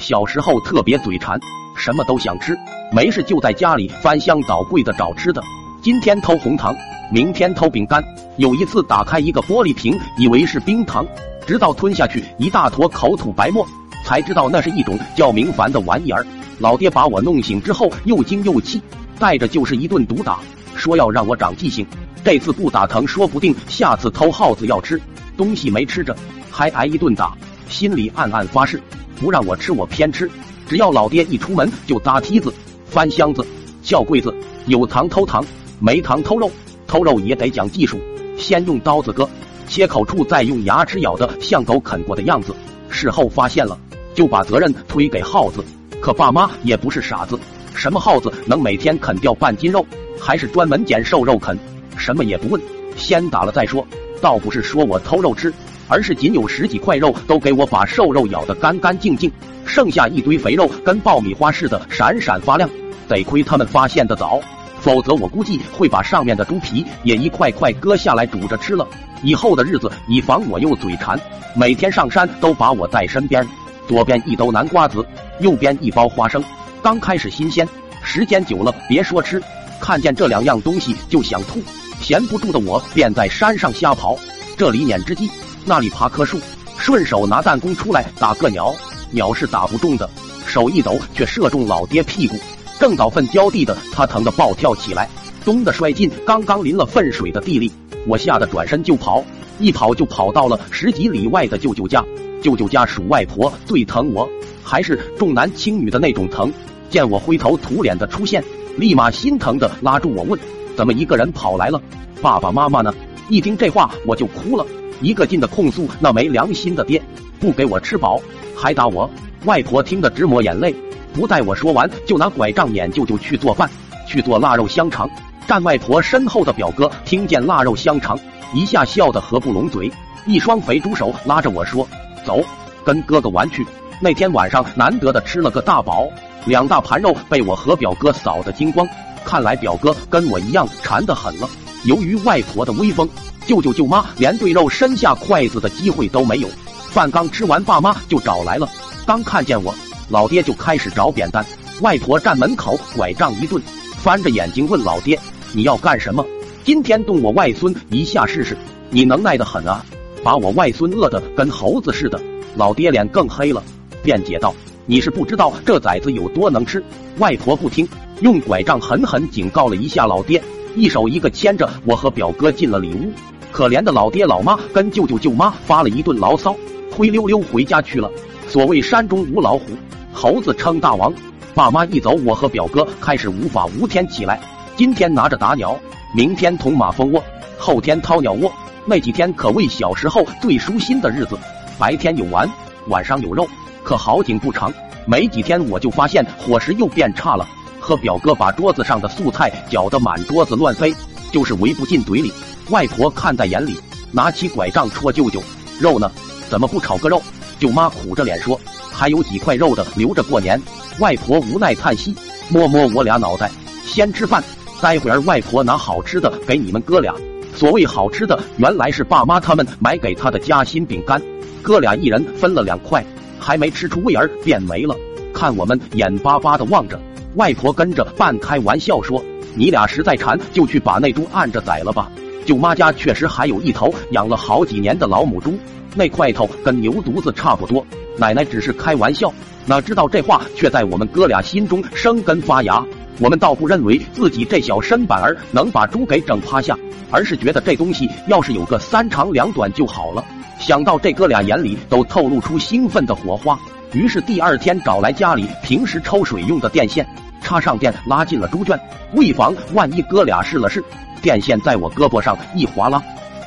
小时候特别嘴馋，什么都想吃，没事就在家里翻箱倒柜的找吃的。今天偷红糖，明天偷饼干。有一次打开一个玻璃瓶，以为是冰糖，直到吞下去一大坨口吐白沫，才知道那是一种叫明矾的玩意儿。老爹把我弄醒之后，又惊又气，带着就是一顿毒打，说要让我长记性。这次不打疼，说不定下次偷耗子要吃东西没吃着，还挨一顿打。心里暗暗发誓，不让我吃我偏吃，只要老爹一出门就搭梯子、翻箱子、撬柜子，有糖偷糖。没糖偷肉，偷肉也得讲技术，先用刀子割，切口处再用牙齿咬的像狗啃过的样子。事后发现了，就把责任推给耗子。可爸妈也不是傻子，什么耗子能每天啃掉半斤肉，还是专门捡瘦肉啃？什么也不问，先打了再说。倒不是说我偷肉吃，而是仅有十几块肉都给我把瘦肉咬得干干净净，剩下一堆肥肉跟爆米花似的闪闪发亮。得亏他们发现的早。否则，我估计会把上面的猪皮也一块块割下来煮着吃了。以后的日子，以防我又嘴馋，每天上山都把我带身边，左边一兜南瓜子，右边一包花生。刚开始新鲜，时间久了，别说吃，看见这两样东西就想吐。闲不住的我便在山上瞎跑，这里撵只鸡，那里爬棵树，顺手拿弹弓出来打个鸟，鸟是打不中的，手一抖却射中老爹屁股。正倒粪浇地的他疼得暴跳起来，咚的摔进刚刚淋了粪水的地里。我吓得转身就跑，一跑就跑到了十几里外的舅舅家。舅舅家属外婆最疼我，还是重男轻女的那种疼。见我灰头土脸的出现，立马心疼的拉住我问：“怎么一个人跑来了？爸爸妈妈呢？”一听这话我就哭了，一个劲的控诉那没良心的爹，不给我吃饱还打我。外婆听得直抹眼泪。不待我说完，就拿拐杖撵舅舅去做饭，去做腊肉香肠。站外婆身后的表哥听见腊肉香肠，一下笑得合不拢嘴，一双肥猪手拉着我说：“走，跟哥哥玩去。”那天晚上难得的吃了个大饱，两大盘肉被我和表哥扫得精光。看来表哥跟我一样馋得很了。由于外婆的威风，舅舅舅妈连对肉伸下筷子的机会都没有。饭刚吃完，爸妈就找来了，刚看见我。老爹就开始找扁担，外婆站门口，拐杖一顿，翻着眼睛问老爹：“你要干什么？今天动我外孙一下试试，你能耐得很啊！把我外孙饿得跟猴子似的。”老爹脸更黑了，辩解道：“你是不知道这崽子有多能吃。”外婆不听，用拐杖狠狠警告了一下老爹，一手一个牵着我和表哥进了里屋。可怜的老爹老妈跟舅舅舅妈发了一顿牢骚，灰溜溜回家去了。所谓山中无老虎。猴子称大王，爸妈一走，我和表哥开始无法无天起来。今天拿着打鸟，明天捅马蜂窝，后天掏鸟窝。那几天可谓小时候最舒心的日子，白天有玩，晚上有肉。可好景不长，没几天我就发现伙食又变差了。和表哥把桌子上的素菜搅得满桌子乱飞，就是围不进嘴里。外婆看在眼里，拿起拐杖戳舅舅：“肉呢？怎么不炒个肉？”舅妈苦着脸说。还有几块肉的留着过年，外婆无奈叹息，摸摸我俩脑袋，先吃饭，待会儿外婆拿好吃的给你们哥俩。所谓好吃的，原来是爸妈他们买给他的夹心饼干，哥俩一人分了两块，还没吃出味儿便没了。看我们眼巴巴的望着，外婆跟着半开玩笑说：“你俩实在馋，就去把那猪按着宰了吧。”舅妈家确实还有一头养了好几年的老母猪，那块头跟牛犊子差不多。奶奶只是开玩笑，哪知道这话却在我们哥俩心中生根发芽。我们倒不认为自己这小身板儿能把猪给整趴下，而是觉得这东西要是有个三长两短就好了。想到这哥俩眼里都透露出兴奋的火花，于是第二天找来家里平时抽水用的电线，插上电拉进了猪圈，为防万一哥俩试了试，电线在我胳膊上一划拉。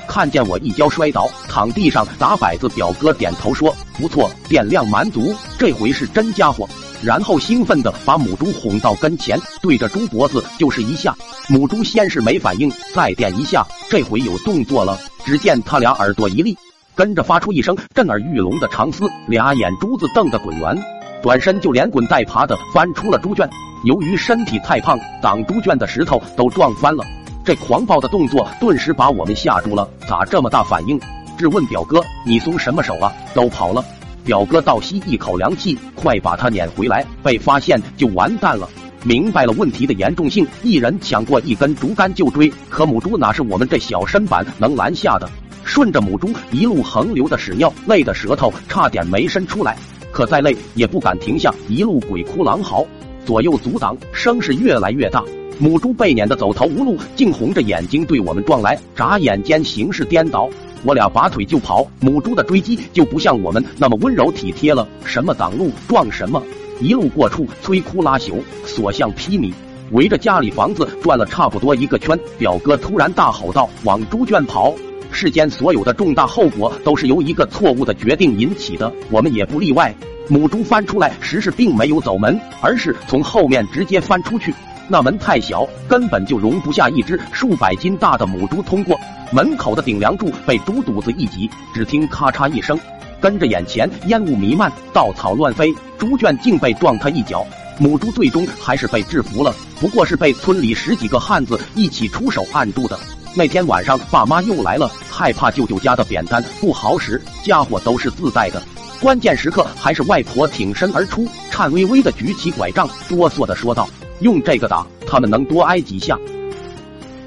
看见我一跤摔倒，躺地上打摆子，表哥点头说：“不错，电量满足，这回是真家伙。”然后兴奋地把母猪哄到跟前，对着猪脖子就是一下。母猪先是没反应，再电一下，这回有动作了。只见他俩耳朵一立，跟着发出一声震耳欲聋的长嘶，俩眼珠子瞪得滚圆，转身就连滚带爬的翻出了猪圈。由于身体太胖，挡猪圈的石头都撞翻了。这狂暴的动作顿时把我们吓住了，咋这么大反应？质问表哥：“你松什么手啊？都跑了！”表哥倒吸一口凉气，快把他撵回来！被发现就完蛋了。明白了问题的严重性，一人抢过一根竹竿就追。可母猪哪是我们这小身板能拦下的？顺着母猪一路横流的屎尿，累得舌头差点没伸出来。可再累也不敢停下，一路鬼哭狼嚎，左右阻挡，声势越来越大。母猪被撵得走投无路，竟红着眼睛对我们撞来，眨眼间形势颠倒。我俩拔腿就跑，母猪的追击就不像我们那么温柔体贴了，什么挡路撞什么，一路过处摧枯拉朽，所向披靡，围着家里房子转了差不多一个圈。表哥突然大吼道：“往猪圈跑！”世间所有的重大后果都是由一个错误的决定引起的，我们也不例外。母猪翻出来时是并没有走门，而是从后面直接翻出去。那门太小，根本就容不下一只数百斤大的母猪通过。门口的顶梁柱被猪肚子一挤，只听咔嚓一声，跟着眼前烟雾弥漫，稻草乱飞，猪圈竟被撞他一脚。母猪最终还是被制服了，不过是被村里十几个汉子一起出手按住的。那天晚上，爸妈又来了，害怕舅舅家的扁担不好使，家伙都是自带的。关键时刻，还是外婆挺身而出，颤巍巍的举起拐杖，哆嗦的说道：“用这个打，他们能多挨几下。”